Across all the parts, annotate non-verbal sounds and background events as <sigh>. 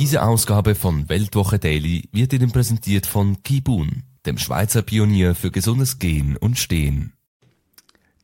Diese Ausgabe von Weltwoche Daily wird Ihnen präsentiert von Kibun, dem Schweizer Pionier für gesundes Gehen und Stehen.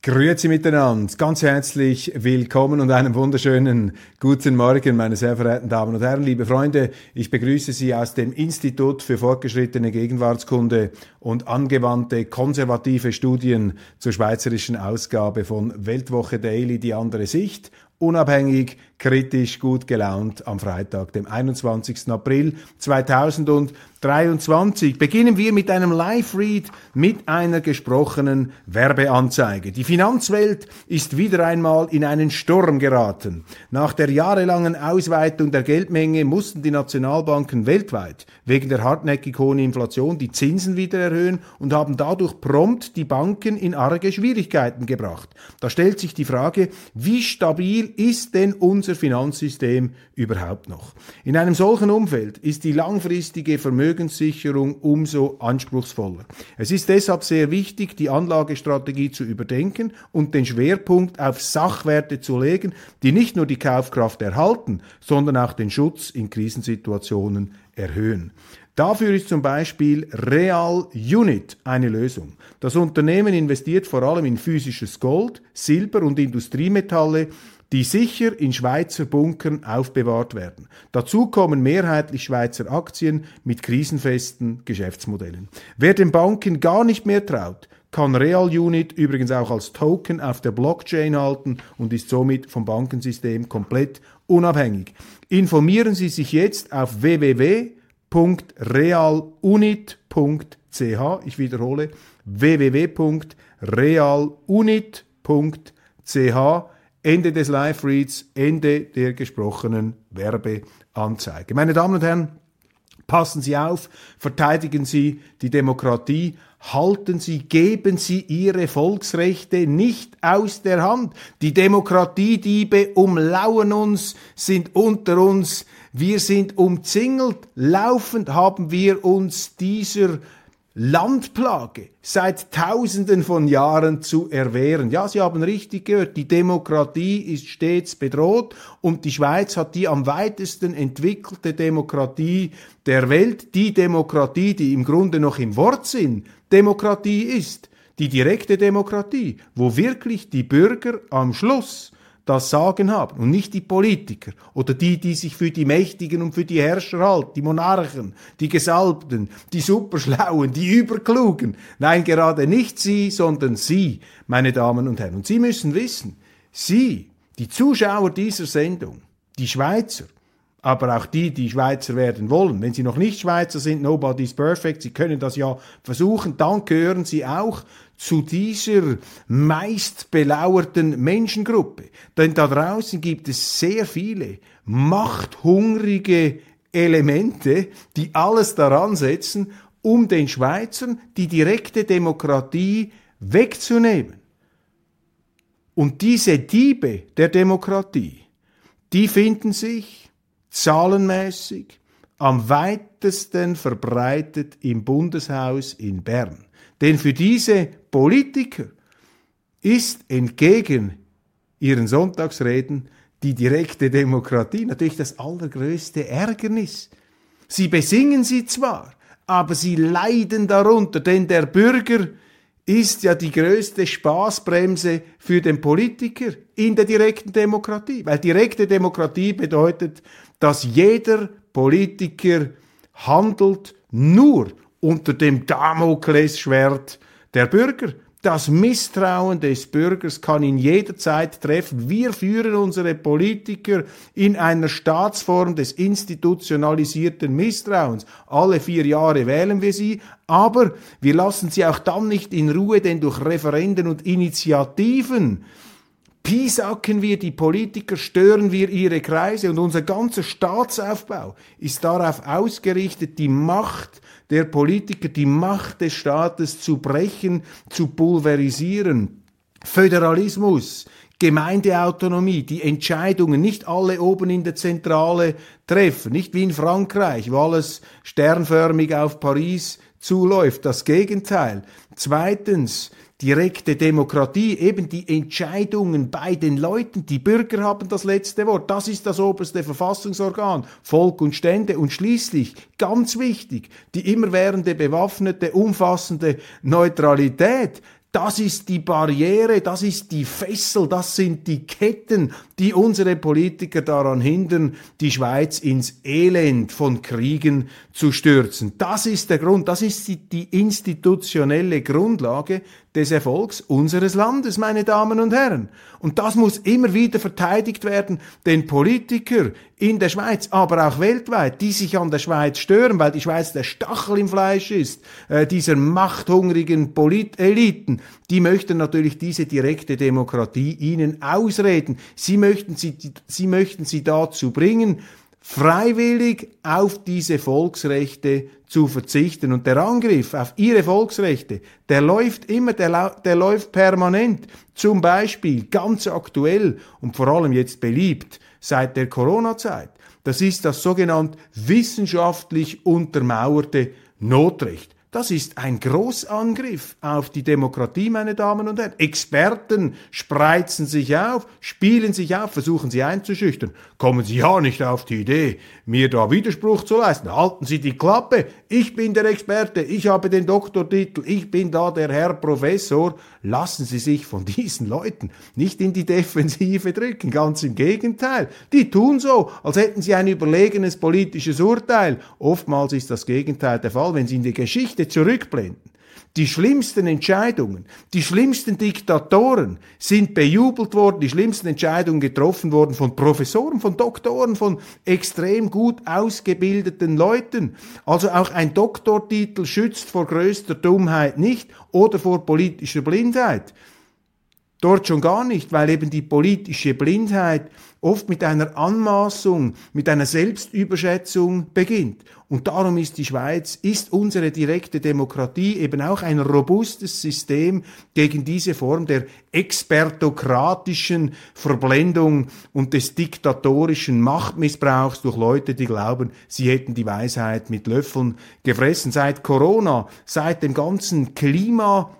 Grüezi miteinander, ganz herzlich willkommen und einen wunderschönen guten Morgen, meine sehr verehrten Damen und Herren, liebe Freunde. Ich begrüße Sie aus dem Institut für fortgeschrittene Gegenwartskunde und angewandte konservative Studien zur schweizerischen Ausgabe von Weltwoche Daily, die andere Sicht unabhängig, kritisch, gut gelaunt am Freitag, dem 21. April 2023. Beginnen wir mit einem Live-Read mit einer gesprochenen Werbeanzeige. Die Finanzwelt ist wieder einmal in einen Sturm geraten. Nach der jahrelangen Ausweitung der Geldmenge mussten die Nationalbanken weltweit wegen der hartnäckig hohen Inflation die Zinsen wieder erhöhen und haben dadurch prompt die Banken in arge Schwierigkeiten gebracht. Da stellt sich die Frage, wie stabil ist denn unser Finanzsystem überhaupt noch? In einem solchen Umfeld ist die langfristige Vermögenssicherung umso anspruchsvoller. Es ist deshalb sehr wichtig, die Anlagestrategie zu überdenken und den Schwerpunkt auf Sachwerte zu legen, die nicht nur die Kaufkraft erhalten, sondern auch den Schutz in Krisensituationen erhöhen. Dafür ist zum Beispiel Real Unit eine Lösung. Das Unternehmen investiert vor allem in physisches Gold, Silber und Industriemetalle, die sicher in Schweizer Bunkern aufbewahrt werden. Dazu kommen mehrheitlich Schweizer Aktien mit krisenfesten Geschäftsmodellen. Wer den Banken gar nicht mehr traut, kann Real Unit übrigens auch als Token auf der Blockchain halten und ist somit vom Bankensystem komplett unabhängig. Informieren Sie sich jetzt auf www.realunit.ch. Ich wiederhole www.realunit.ch. Ende des Live-Reads, Ende der gesprochenen Werbeanzeige. Meine Damen und Herren, passen Sie auf, verteidigen Sie die Demokratie, halten Sie, geben Sie Ihre Volksrechte nicht aus der Hand. Die Demokratiediebe umlauern uns, sind unter uns, wir sind umzingelt. Laufend haben wir uns dieser Landplage seit Tausenden von Jahren zu erwehren. Ja, Sie haben richtig gehört, die Demokratie ist stets bedroht und die Schweiz hat die am weitesten entwickelte Demokratie der Welt, die Demokratie, die im Grunde noch im Wortsinn Demokratie ist, die direkte Demokratie, wo wirklich die Bürger am Schluss das Sagen haben und nicht die Politiker oder die, die sich für die Mächtigen und für die Herrscher halten, die Monarchen, die Gesalbten, die Superschlauen, die Überklugen. Nein, gerade nicht Sie, sondern Sie, meine Damen und Herren. Und Sie müssen wissen, Sie, die Zuschauer dieser Sendung, die Schweizer, aber auch die, die Schweizer werden wollen. Wenn Sie noch nicht Schweizer sind, nobody's perfect, Sie können das ja versuchen, dann gehören Sie auch zu dieser meist belauerten Menschengruppe. Denn da draußen gibt es sehr viele machthungrige Elemente, die alles daran setzen, um den Schweizern die direkte Demokratie wegzunehmen. Und diese Diebe der Demokratie, die finden sich zahlenmäßig am weitesten verbreitet im Bundeshaus in Bern. Denn für diese Politiker ist entgegen ihren Sonntagsreden die direkte Demokratie natürlich das allergrößte Ärgernis. Sie besingen sie zwar, aber sie leiden darunter, denn der Bürger ist ja die größte Spaßbremse für den Politiker in der direkten Demokratie. Weil direkte Demokratie bedeutet, dass jeder Politiker handelt nur unter dem Damoklesschwert der Bürger. Das Misstrauen des Bürgers kann ihn jederzeit treffen. Wir führen unsere Politiker in einer Staatsform des institutionalisierten Misstrauens. Alle vier Jahre wählen wir sie, aber wir lassen sie auch dann nicht in Ruhe, denn durch Referenden und Initiativen piesacken wir die Politiker, stören wir ihre Kreise und unser ganzer Staatsaufbau ist darauf ausgerichtet, die Macht der Politiker, die Macht des Staates zu brechen, zu pulverisieren. Föderalismus, Gemeindeautonomie, die Entscheidungen nicht alle oben in der Zentrale treffen, nicht wie in Frankreich, wo alles sternförmig auf Paris zuläuft, das Gegenteil. Zweitens, direkte Demokratie, eben die Entscheidungen bei den Leuten, die Bürger haben das letzte Wort, das ist das oberste Verfassungsorgan, Volk und Stände. Und schließlich, ganz wichtig, die immerwährende bewaffnete, umfassende Neutralität, das ist die Barriere, das ist die Fessel, das sind die Ketten, die unsere Politiker daran hindern, die Schweiz ins Elend von Kriegen zu stürzen. Das ist der Grund, das ist die, die institutionelle Grundlage des Erfolgs unseres Landes, meine Damen und Herren. Und das muss immer wieder verteidigt werden, denn Politiker in der Schweiz, aber auch weltweit, die sich an der Schweiz stören, weil die Schweiz der Stachel im Fleisch ist, äh, dieser machthungrigen Politeliten, die möchten natürlich diese direkte Demokratie ihnen ausreden. Sie möchten sie, sie möchten sie dazu bringen, freiwillig auf diese Volksrechte zu verzichten. Und der Angriff auf ihre Volksrechte, der läuft immer, der, der läuft permanent. Zum Beispiel ganz aktuell und vor allem jetzt beliebt seit der Corona-Zeit. Das ist das sogenannte wissenschaftlich untermauerte Notrecht. Das ist ein Großangriff auf die Demokratie, meine Damen und Herren. Experten spreizen sich auf, spielen sich auf, versuchen sie einzuschüchtern. Kommen Sie ja nicht auf die Idee, mir da Widerspruch zu leisten. Halten Sie die Klappe. Ich bin der Experte, ich habe den Doktortitel, ich bin da der Herr Professor. Lassen Sie sich von diesen Leuten nicht in die Defensive drücken. Ganz im Gegenteil. Die tun so, als hätten sie ein überlegenes politisches Urteil. Oftmals ist das Gegenteil der Fall, wenn Sie in die Geschichte zurückblenden, die schlimmsten Entscheidungen, die schlimmsten Diktatoren sind bejubelt worden, die schlimmsten Entscheidungen getroffen worden von Professoren, von Doktoren, von extrem gut ausgebildeten Leuten. Also auch ein Doktortitel schützt vor größter Dummheit nicht oder vor politischer Blindheit. Dort schon gar nicht, weil eben die politische Blindheit oft mit einer Anmaßung, mit einer Selbstüberschätzung beginnt. Und darum ist die Schweiz, ist unsere direkte Demokratie eben auch ein robustes System gegen diese Form der expertokratischen Verblendung und des diktatorischen Machtmissbrauchs durch Leute, die glauben, sie hätten die Weisheit mit Löffeln gefressen. Seit Corona, seit dem ganzen Klima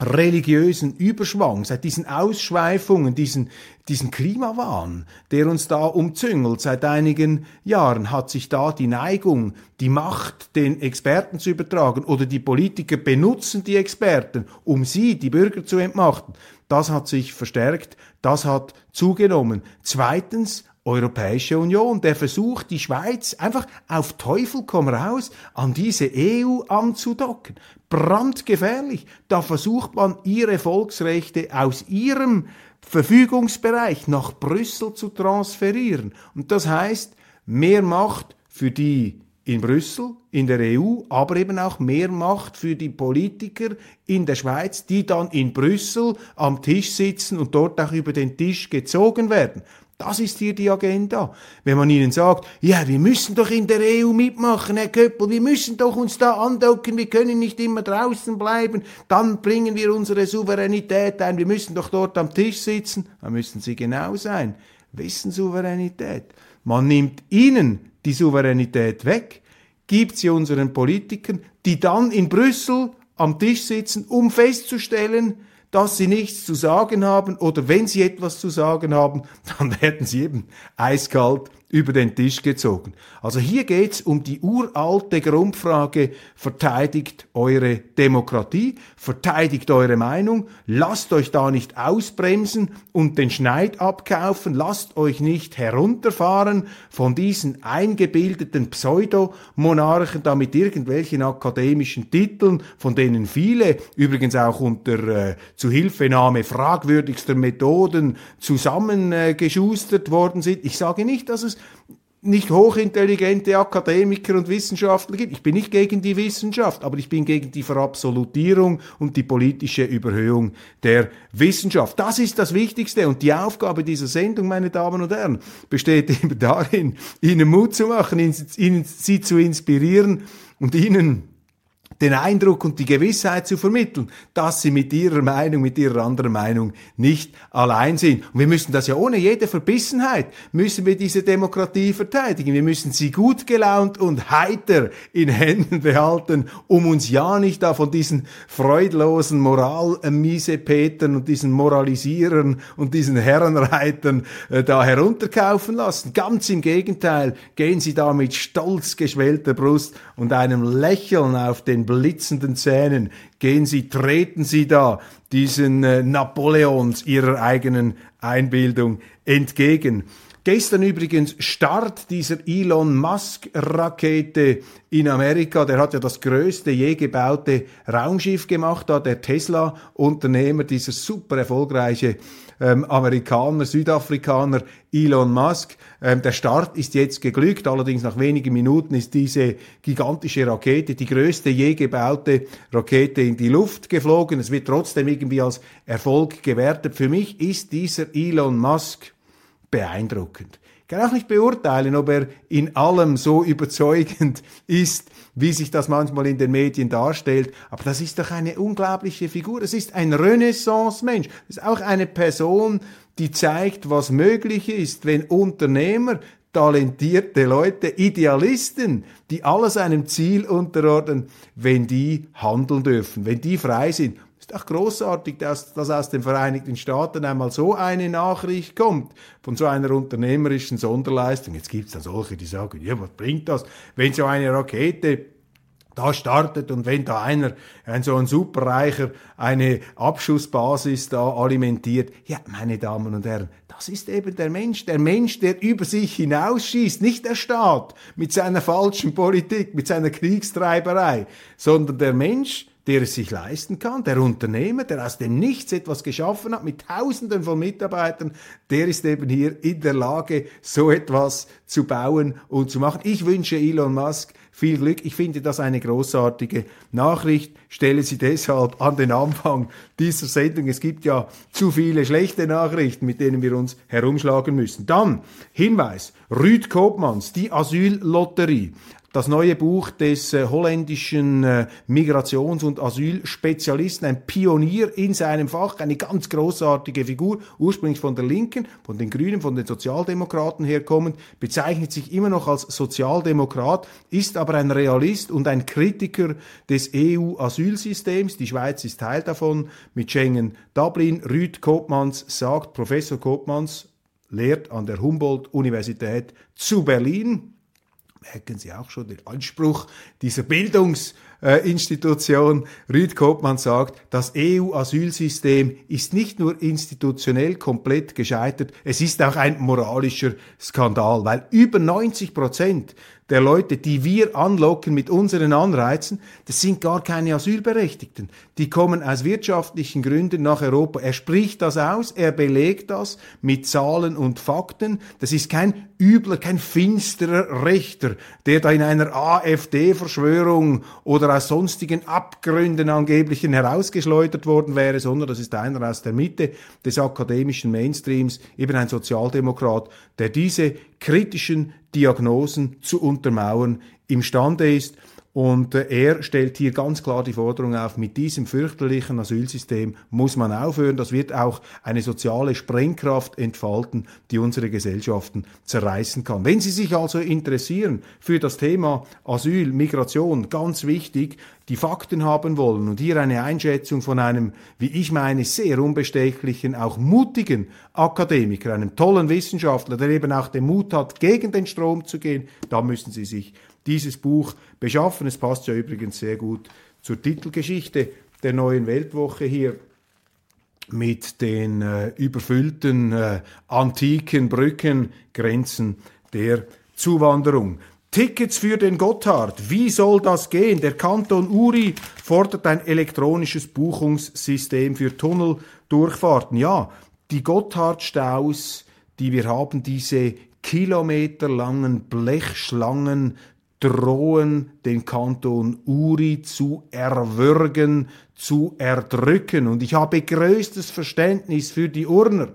religiösen Überschwang, seit diesen Ausschweifungen, diesen, diesen Klimawahn, der uns da umzüngelt seit einigen Jahren, hat sich da die Neigung, die Macht den Experten zu übertragen oder die Politiker benutzen die Experten, um sie, die Bürger zu entmachten. Das hat sich verstärkt, das hat zugenommen. Zweitens, Europäische Union, der versucht, die Schweiz einfach auf Teufel komm raus an diese EU anzudocken. Brandgefährlich. Da versucht man, ihre Volksrechte aus ihrem Verfügungsbereich nach Brüssel zu transferieren. Und das heißt, mehr Macht für die in Brüssel, in der EU, aber eben auch mehr Macht für die Politiker in der Schweiz, die dann in Brüssel am Tisch sitzen und dort auch über den Tisch gezogen werden. Das ist hier die Agenda. Wenn man ihnen sagt, ja, wir müssen doch in der EU mitmachen, Herr Köppel, wir müssen doch uns da andocken, wir können nicht immer draußen bleiben, dann bringen wir unsere Souveränität ein, wir müssen doch dort am Tisch sitzen, dann müssen sie genau sein. Wessen Souveränität? Man nimmt ihnen die Souveränität weg, gibt sie unseren Politikern, die dann in Brüssel am Tisch sitzen, um festzustellen, dass sie nichts zu sagen haben oder wenn sie etwas zu sagen haben, <laughs> dann werden sie eben eiskalt über den Tisch gezogen. Also hier geht's um die uralte Grundfrage, verteidigt eure Demokratie, verteidigt eure Meinung, lasst euch da nicht ausbremsen und den Schneid abkaufen, lasst euch nicht herunterfahren von diesen eingebildeten Pseudomonarchen da mit irgendwelchen akademischen Titeln, von denen viele übrigens auch unter äh, Zuhilfenahme fragwürdigster Methoden zusammengeschustert äh, worden sind. Ich sage nicht, dass es nicht hochintelligente Akademiker und Wissenschaftler gibt. Ich bin nicht gegen die Wissenschaft, aber ich bin gegen die Verabsolutierung und die politische Überhöhung der Wissenschaft. Das ist das Wichtigste und die Aufgabe dieser Sendung, meine Damen und Herren, besteht eben darin, Ihnen Mut zu machen, Ihnen, Sie zu inspirieren und Ihnen den Eindruck und die Gewissheit zu vermitteln, dass sie mit ihrer Meinung, mit ihrer anderen Meinung nicht allein sind. Und wir müssen das ja ohne jede Verbissenheit, müssen wir diese Demokratie verteidigen. Wir müssen sie gut gelaunt und heiter in Händen behalten, um uns ja nicht da von diesen freudlosen Moralmiesepetern und diesen Moralisierern und diesen Herrenreitern äh, da herunterkaufen lassen. Ganz im Gegenteil, gehen sie da mit stolz geschwellter Brust und einem Lächeln auf den blitzenden Zähnen gehen sie, treten sie da diesen äh, Napoleons ihrer eigenen Einbildung entgegen. Gestern übrigens Start dieser Elon Musk Rakete in Amerika. Der hat ja das größte je gebaute Raumschiff gemacht, da der Tesla Unternehmer, dieser super erfolgreiche ähm, Amerikaner, Südafrikaner Elon Musk. Ähm, der Start ist jetzt geglückt, allerdings nach wenigen Minuten ist diese gigantische Rakete, die größte je gebaute Rakete in die Luft geflogen. Es wird trotzdem irgendwie als Erfolg gewertet. Für mich ist dieser Elon Musk beeindruckend. Ich kann auch nicht beurteilen, ob er in allem so überzeugend <laughs> ist, wie sich das manchmal in den Medien darstellt. Aber das ist doch eine unglaubliche Figur. Es ist ein Renaissance-Mensch. Es ist auch eine Person, die zeigt, was möglich ist, wenn Unternehmer talentierte Leute, Idealisten, die alles einem Ziel unterordnen, wenn die handeln dürfen, wenn die frei sind. Ist auch großartig, dass, dass aus den Vereinigten Staaten einmal so eine Nachricht kommt von so einer unternehmerischen Sonderleistung. Jetzt gibt es da solche, die sagen, ja, was bringt das, wenn so eine Rakete da startet und wenn da einer, ein so ein Superreicher, eine Abschussbasis da alimentiert, ja, meine Damen und Herren, das ist eben der Mensch, der Mensch, der über sich hinausschießt, nicht der Staat mit seiner falschen Politik, mit seiner Kriegstreiberei, sondern der Mensch, der es sich leisten kann, der Unternehmer, der aus dem Nichts etwas geschaffen hat mit Tausenden von Mitarbeitern, der ist eben hier in der Lage, so etwas zu bauen und zu machen. Ich wünsche Elon Musk viel Glück. Ich finde das eine großartige Nachricht. Stelle sie deshalb an den Anfang dieser Sendung. Es gibt ja zu viele schlechte Nachrichten, mit denen wir uns herumschlagen müssen. Dann Hinweis. Rüd Koopmans, die Asyllotterie das neue Buch des äh, holländischen äh, Migrations- und Asylspezialisten, ein Pionier in seinem Fach, eine ganz großartige Figur, ursprünglich von der Linken, von den Grünen, von den Sozialdemokraten herkommend, bezeichnet sich immer noch als Sozialdemokrat, ist aber ein Realist und ein Kritiker des EU-Asylsystems. Die Schweiz ist Teil davon mit Schengen Dublin. Rüd Koopmans sagt, Professor Koopmans lehrt an der Humboldt-Universität zu Berlin merken Sie auch schon den Anspruch dieser Bildungsinstitution. Rüd Koopmann sagt, das EU-Asylsystem ist nicht nur institutionell komplett gescheitert, es ist auch ein moralischer Skandal, weil über 90 Prozent der Leute, die wir anlocken mit unseren Anreizen, das sind gar keine Asylberechtigten. Die kommen aus wirtschaftlichen Gründen nach Europa. Er spricht das aus, er belegt das mit Zahlen und Fakten. Das ist kein übler, kein finsterer Rechter, der da in einer AfD-Verschwörung oder aus sonstigen Abgründen angeblichen herausgeschleudert worden wäre, sondern das ist einer aus der Mitte des akademischen Mainstreams, eben ein Sozialdemokrat, der diese kritischen Diagnosen zu untermauern imstande ist. Und äh, er stellt hier ganz klar die Forderung auf, mit diesem fürchterlichen Asylsystem muss man aufhören. Das wird auch eine soziale Sprengkraft entfalten, die unsere Gesellschaften zerreißen kann. Wenn Sie sich also interessieren für das Thema Asyl, Migration, ganz wichtig, die Fakten haben wollen und hier eine Einschätzung von einem, wie ich meine, sehr unbestechlichen, auch mutigen Akademiker, einem tollen Wissenschaftler, der eben auch den Mut hat, gegen den Strom zu gehen, da müssen Sie sich dieses Buch beschaffen. Es passt ja übrigens sehr gut zur Titelgeschichte der neuen Weltwoche hier mit den äh, überfüllten äh, antiken Brückengrenzen der Zuwanderung. Tickets für den Gotthard. Wie soll das gehen? Der Kanton Uri fordert ein elektronisches Buchungssystem für Tunneldurchfahrten. Ja, die Gotthardstaus, die wir haben, diese kilometerlangen Blechschlangen drohen, den Kanton Uri zu erwürgen, zu erdrücken. Und ich habe größtes Verständnis für die Urner,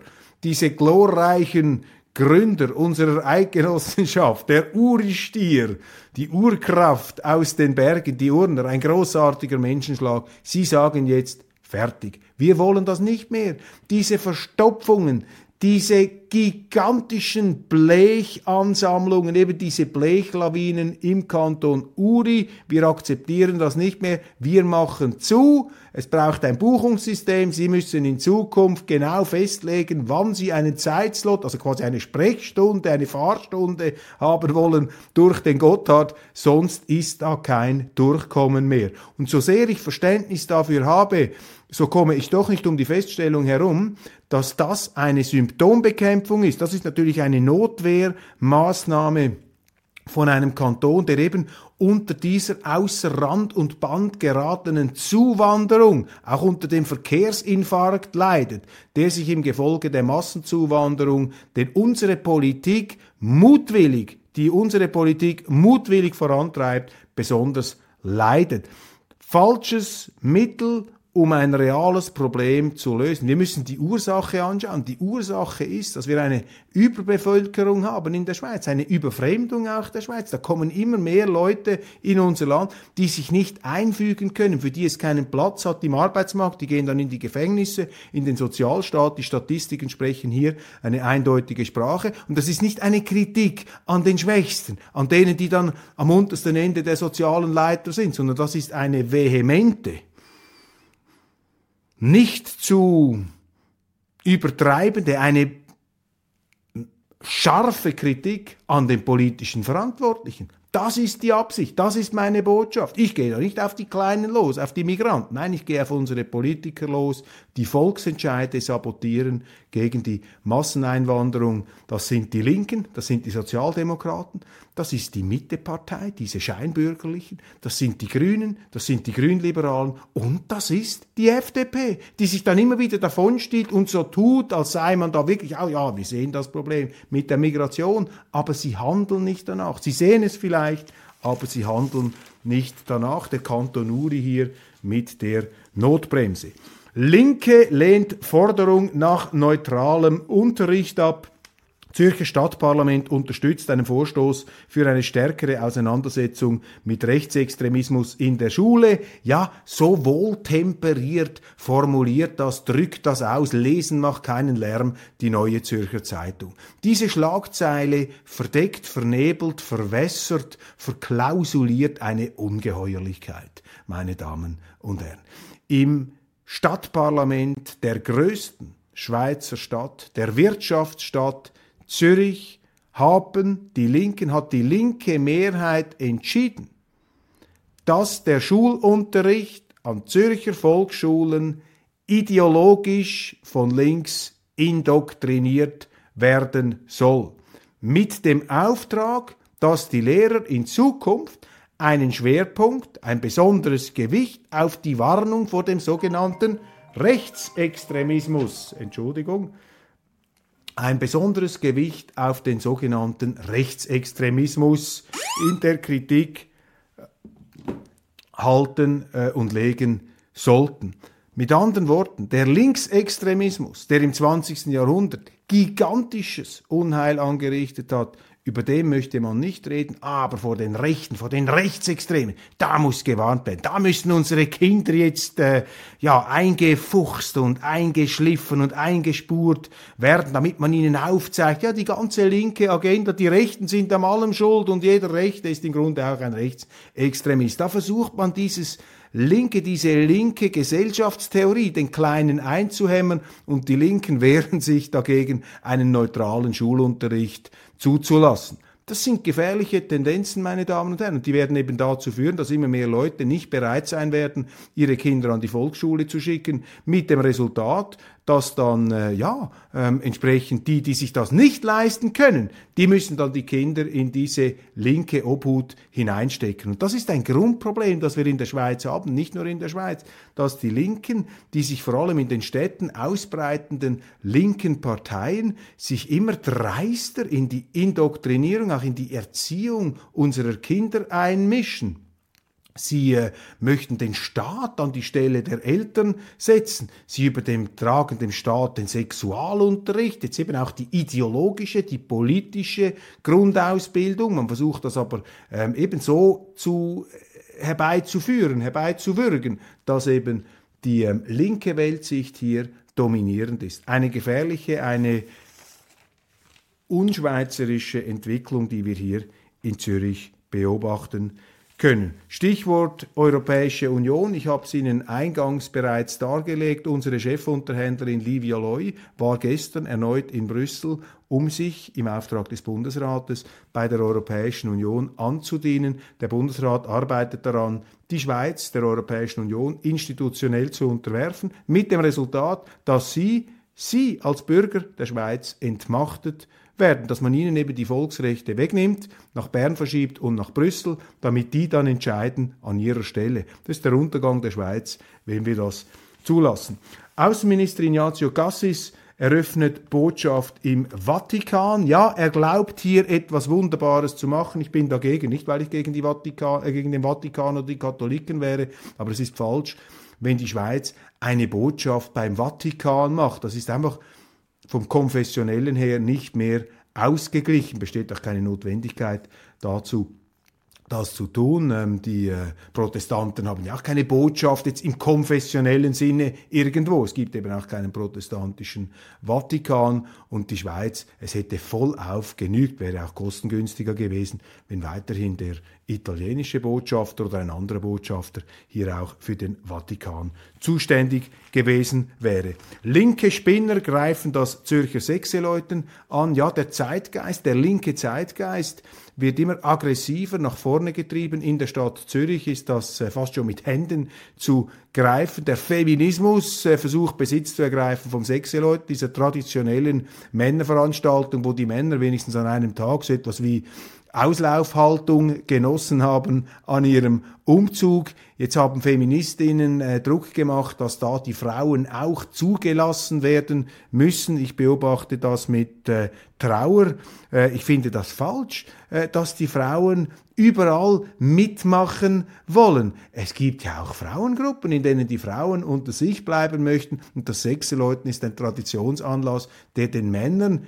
diese glorreichen Gründer unserer Eidgenossenschaft, der Uri-Stier, die Urkraft aus den Bergen, die Urner, ein großartiger Menschenschlag. Sie sagen jetzt, fertig. Wir wollen das nicht mehr. Diese Verstopfungen, diese gigantischen Blechansammlungen, eben diese Blechlawinen im Kanton Uri. Wir akzeptieren das nicht mehr. Wir machen zu. Es braucht ein Buchungssystem. Sie müssen in Zukunft genau festlegen, wann Sie einen Zeitslot, also quasi eine Sprechstunde, eine Fahrstunde haben wollen durch den Gotthard. Sonst ist da kein Durchkommen mehr. Und so sehr ich Verständnis dafür habe, so komme ich doch nicht um die Feststellung herum, dass das eine Symptombekämpfung ist. Das ist natürlich eine Notwehrmaßnahme von einem Kanton, der eben unter dieser außer Rand und Band geratenen Zuwanderung, auch unter dem Verkehrsinfarkt leidet, der sich im Gefolge der Massenzuwanderung, den unsere Politik mutwillig, die unsere Politik mutwillig vorantreibt, besonders leidet. Falsches Mittel um ein reales Problem zu lösen. Wir müssen die Ursache anschauen. Die Ursache ist, dass wir eine Überbevölkerung haben in der Schweiz, eine Überfremdung auch der Schweiz. Da kommen immer mehr Leute in unser Land, die sich nicht einfügen können, für die es keinen Platz hat im Arbeitsmarkt. Die gehen dann in die Gefängnisse, in den Sozialstaat. Die Statistiken sprechen hier eine eindeutige Sprache. Und das ist nicht eine Kritik an den Schwächsten, an denen, die dann am untersten Ende der sozialen Leiter sind, sondern das ist eine vehemente nicht zu übertreibende, eine scharfe Kritik an den politischen Verantwortlichen. Das ist die Absicht, das ist meine Botschaft. Ich gehe da nicht auf die Kleinen los, auf die Migranten. Nein, ich gehe auf unsere Politiker los, die Volksentscheide sabotieren gegen die Masseneinwanderung. Das sind die Linken, das sind die Sozialdemokraten, das ist die Mittepartei, diese Scheinbürgerlichen, das sind die Grünen, das sind die Grünliberalen und das ist die FDP, die sich dann immer wieder davonsteht und so tut, als sei man da wirklich, oh ja, wir sehen das Problem mit der Migration, aber sie handeln nicht danach. Sie sehen es vielleicht, aber sie handeln nicht danach. Der Kanton Uri hier mit der Notbremse. Linke lehnt Forderung nach neutralem Unterricht ab. Zürcher Stadtparlament unterstützt einen Vorstoß für eine stärkere Auseinandersetzung mit Rechtsextremismus in der Schule. Ja, so wohltemperiert formuliert das, drückt das aus, lesen macht keinen Lärm, die neue Zürcher Zeitung. Diese Schlagzeile verdeckt, vernebelt, verwässert, verklausuliert eine Ungeheuerlichkeit, meine Damen und Herren. Im Stadtparlament der größten Schweizer Stadt, der Wirtschaftsstadt Zürich haben die Linken, hat die linke Mehrheit entschieden, dass der Schulunterricht an Zürcher Volksschulen ideologisch von links indoktriniert werden soll. Mit dem Auftrag, dass die Lehrer in Zukunft einen Schwerpunkt, ein besonderes Gewicht auf die Warnung vor dem sogenannten Rechtsextremismus, Entschuldigung, ein besonderes Gewicht auf den sogenannten Rechtsextremismus in der Kritik äh, halten äh, und legen sollten. Mit anderen Worten, der Linksextremismus, der im 20. Jahrhundert gigantisches Unheil angerichtet hat, über den möchte man nicht reden, aber vor den Rechten, vor den Rechtsextremen, da muss gewarnt werden. Da müssen unsere Kinder jetzt äh, ja eingefuchst und eingeschliffen und eingespurt werden, damit man ihnen aufzeigt, ja die ganze linke Agenda, die Rechten sind am allem schuld und jeder Rechte ist im Grunde auch ein Rechtsextremist. Da versucht man dieses Linke, diese linke Gesellschaftstheorie, den Kleinen einzuhämmern und die Linken <laughs> wehren sich dagegen, einen neutralen Schulunterricht zuzulassen. Das sind gefährliche Tendenzen, meine Damen und Herren. Und die werden eben dazu führen, dass immer mehr Leute nicht bereit sein werden, ihre Kinder an die Volksschule zu schicken, mit dem Resultat, dass dann, äh, ja, ähm, entsprechend die, die sich das nicht leisten können, die müssen dann die Kinder in diese linke Obhut hineinstecken. Und das ist ein Grundproblem, das wir in der Schweiz haben, nicht nur in der Schweiz, dass die Linken, die sich vor allem in den Städten ausbreitenden linken Parteien, sich immer dreister in die Indoktrinierung, auch in die Erziehung unserer Kinder einmischen. Sie äh, möchten den Staat an die Stelle der Eltern setzen. Sie übertragen dem Staat den Sexualunterricht, jetzt eben auch die ideologische, die politische Grundausbildung. Man versucht das aber ähm, eben so zu, äh, herbeizuführen, herbeizuwürgen, dass eben die ähm, linke Weltsicht hier dominierend ist. Eine gefährliche, eine unschweizerische Entwicklung, die wir hier in Zürich beobachten können. Stichwort Europäische Union. Ich habe es Ihnen eingangs bereits dargelegt. Unsere Chefunterhändlerin Livia Loy war gestern erneut in Brüssel, um sich im Auftrag des Bundesrates bei der Europäischen Union anzudienen. Der Bundesrat arbeitet daran, die Schweiz der Europäischen Union institutionell zu unterwerfen, mit dem Resultat, dass sie, sie als Bürger der Schweiz entmachtet werden, dass man ihnen eben die Volksrechte wegnimmt, nach Bern verschiebt und nach Brüssel, damit die dann entscheiden an ihrer Stelle. Das ist der Untergang der Schweiz, wenn wir das zulassen. Außenminister Ignazio Cassis eröffnet Botschaft im Vatikan. Ja, er glaubt hier etwas Wunderbares zu machen. Ich bin dagegen, nicht weil ich gegen, die Vatikan, äh, gegen den Vatikan oder die Katholiken wäre, aber es ist falsch, wenn die Schweiz eine Botschaft beim Vatikan macht. Das ist einfach vom Konfessionellen her nicht mehr ausgeglichen, besteht auch keine Notwendigkeit dazu das zu tun. Ähm, die äh, Protestanten haben ja auch keine Botschaft jetzt im konfessionellen Sinne irgendwo. Es gibt eben auch keinen protestantischen Vatikan und die Schweiz, es hätte vollauf genügt, wäre auch kostengünstiger gewesen, wenn weiterhin der italienische Botschafter oder ein anderer Botschafter hier auch für den Vatikan zuständig gewesen wäre. Linke Spinner greifen das Zürcher Sechseleuten an. Ja, der Zeitgeist, der linke Zeitgeist, wird immer aggressiver nach vorne getrieben. In der Stadt Zürich ist das äh, fast schon mit Händen zu greifen. Der Feminismus äh, versucht Besitz zu ergreifen vom Sechseleuten, dieser traditionellen Männerveranstaltung, wo die Männer wenigstens an einem Tag so etwas wie Auslaufhaltung genossen haben an ihrem Umzug. Jetzt haben Feministinnen äh, Druck gemacht, dass da die Frauen auch zugelassen werden müssen. Ich beobachte das mit äh, Trauer. Äh, ich finde das falsch, äh, dass die Frauen überall mitmachen wollen. Es gibt ja auch Frauengruppen, in denen die Frauen unter sich bleiben möchten. Und das Sechseleuten ist ein Traditionsanlass, der den Männern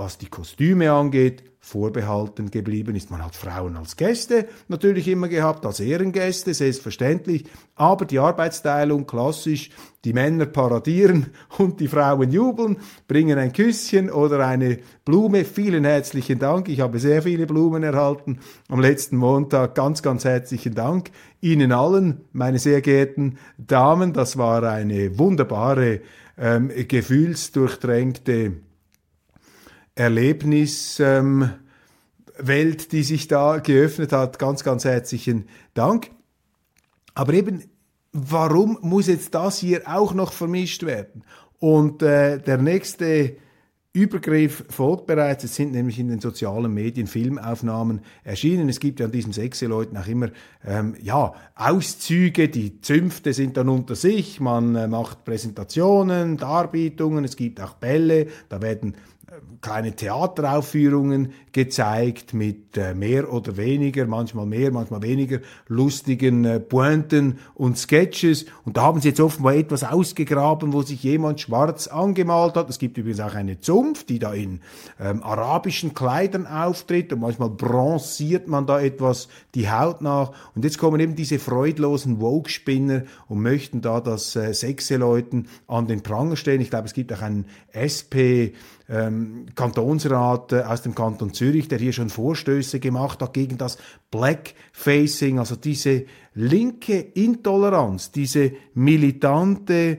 was die Kostüme angeht, vorbehalten geblieben ist. Man hat Frauen als Gäste natürlich immer gehabt, als Ehrengäste, selbstverständlich, aber die Arbeitsteilung klassisch, die Männer paradieren <laughs> und die Frauen jubeln, bringen ein Küsschen oder eine Blume. Vielen herzlichen Dank, ich habe sehr viele Blumen erhalten am letzten Montag. Ganz, ganz herzlichen Dank Ihnen allen, meine sehr geehrten Damen. Das war eine wunderbare, ähm, gefühlsdurchtränkte Erlebniswelt, ähm, die sich da geöffnet hat. Ganz, ganz herzlichen Dank. Aber eben, warum muss jetzt das hier auch noch vermischt werden? Und äh, der nächste Übergriff folgt bereits. Es sind nämlich in den sozialen Medien Filmaufnahmen erschienen. Es gibt ja an diesen Sechse-Leuten auch immer ähm, ja, Auszüge. Die Zünfte sind dann unter sich. Man äh, macht Präsentationen, Darbietungen. Es gibt auch Bälle. Da werden kleine Theateraufführungen gezeigt mit äh, mehr oder weniger, manchmal mehr, manchmal weniger lustigen äh, Pointen und Sketches. Und da haben sie jetzt offenbar etwas ausgegraben, wo sich jemand schwarz angemalt hat. Es gibt übrigens auch eine Zunft, die da in ähm, arabischen Kleidern auftritt und manchmal bronziert man da etwas die Haut nach. Und jetzt kommen eben diese freudlosen Vogue-Spinner und möchten da das äh, Sechse-Leuten an den Pranger stellen. Ich glaube, es gibt auch einen SP ähm, Kantonsrat äh, aus dem Kanton Zürich, der hier schon Vorstöße gemacht hat gegen das Blackfacing, also diese linke Intoleranz, diese militante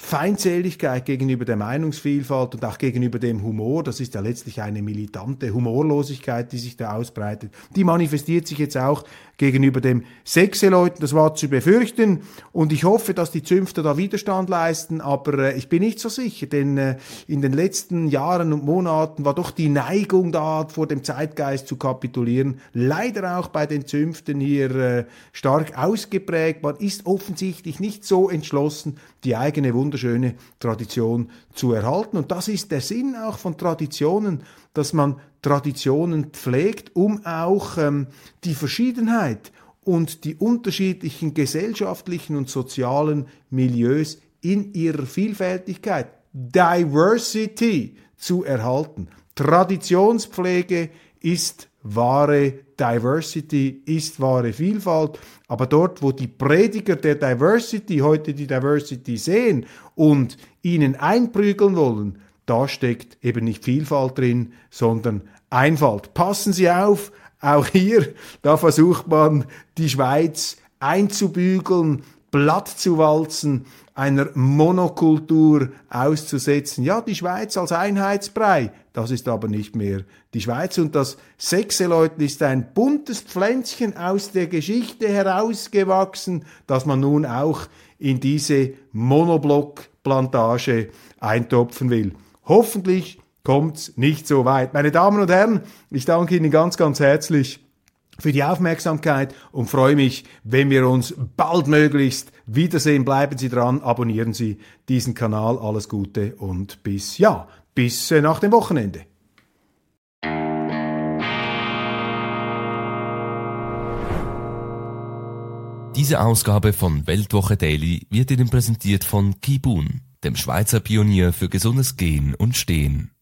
Feindseligkeit gegenüber der Meinungsvielfalt und auch gegenüber dem Humor, das ist ja letztlich eine militante Humorlosigkeit, die sich da ausbreitet, die manifestiert sich jetzt auch gegenüber dem Sechseleuten. Das war zu befürchten und ich hoffe, dass die Zünfte da Widerstand leisten, aber äh, ich bin nicht so sicher, denn äh, in den letzten Jahren und Monaten war doch die Neigung da, vor dem Zeitgeist zu kapitulieren, leider auch bei den Zünften hier äh, stark ausgeprägt. Man ist offensichtlich nicht so entschlossen, die eigene wunderschöne Tradition zu erhalten und das ist der Sinn auch von Traditionen, dass man Traditionen pflegt, um auch ähm, die Verschiedenheit und die unterschiedlichen gesellschaftlichen und sozialen Milieus in ihrer Vielfältigkeit, Diversity, zu erhalten. Traditionspflege ist wahre Diversity, ist wahre Vielfalt. Aber dort, wo die Prediger der Diversity heute die Diversity sehen und ihnen einprügeln wollen, da steckt eben nicht Vielfalt drin, sondern Einfalt. Passen Sie auf, auch hier, da versucht man die Schweiz einzubügeln, platt zu walzen, einer Monokultur auszusetzen. Ja, die Schweiz als Einheitsbrei, das ist aber nicht mehr die Schweiz. Und das Sechseleuten ist ein buntes Pflänzchen aus der Geschichte herausgewachsen, das man nun auch in diese Monoblock-Plantage eintopfen will. Hoffentlich kommt's nicht so weit. Meine Damen und Herren, ich danke Ihnen ganz, ganz herzlich für die Aufmerksamkeit und freue mich, wenn wir uns baldmöglichst wiedersehen. Bleiben Sie dran, abonnieren Sie diesen Kanal. Alles Gute und bis, ja, bis äh, nach dem Wochenende. Diese Ausgabe von Weltwoche Daily wird Ihnen präsentiert von Kibun, dem Schweizer Pionier für gesundes Gehen und Stehen.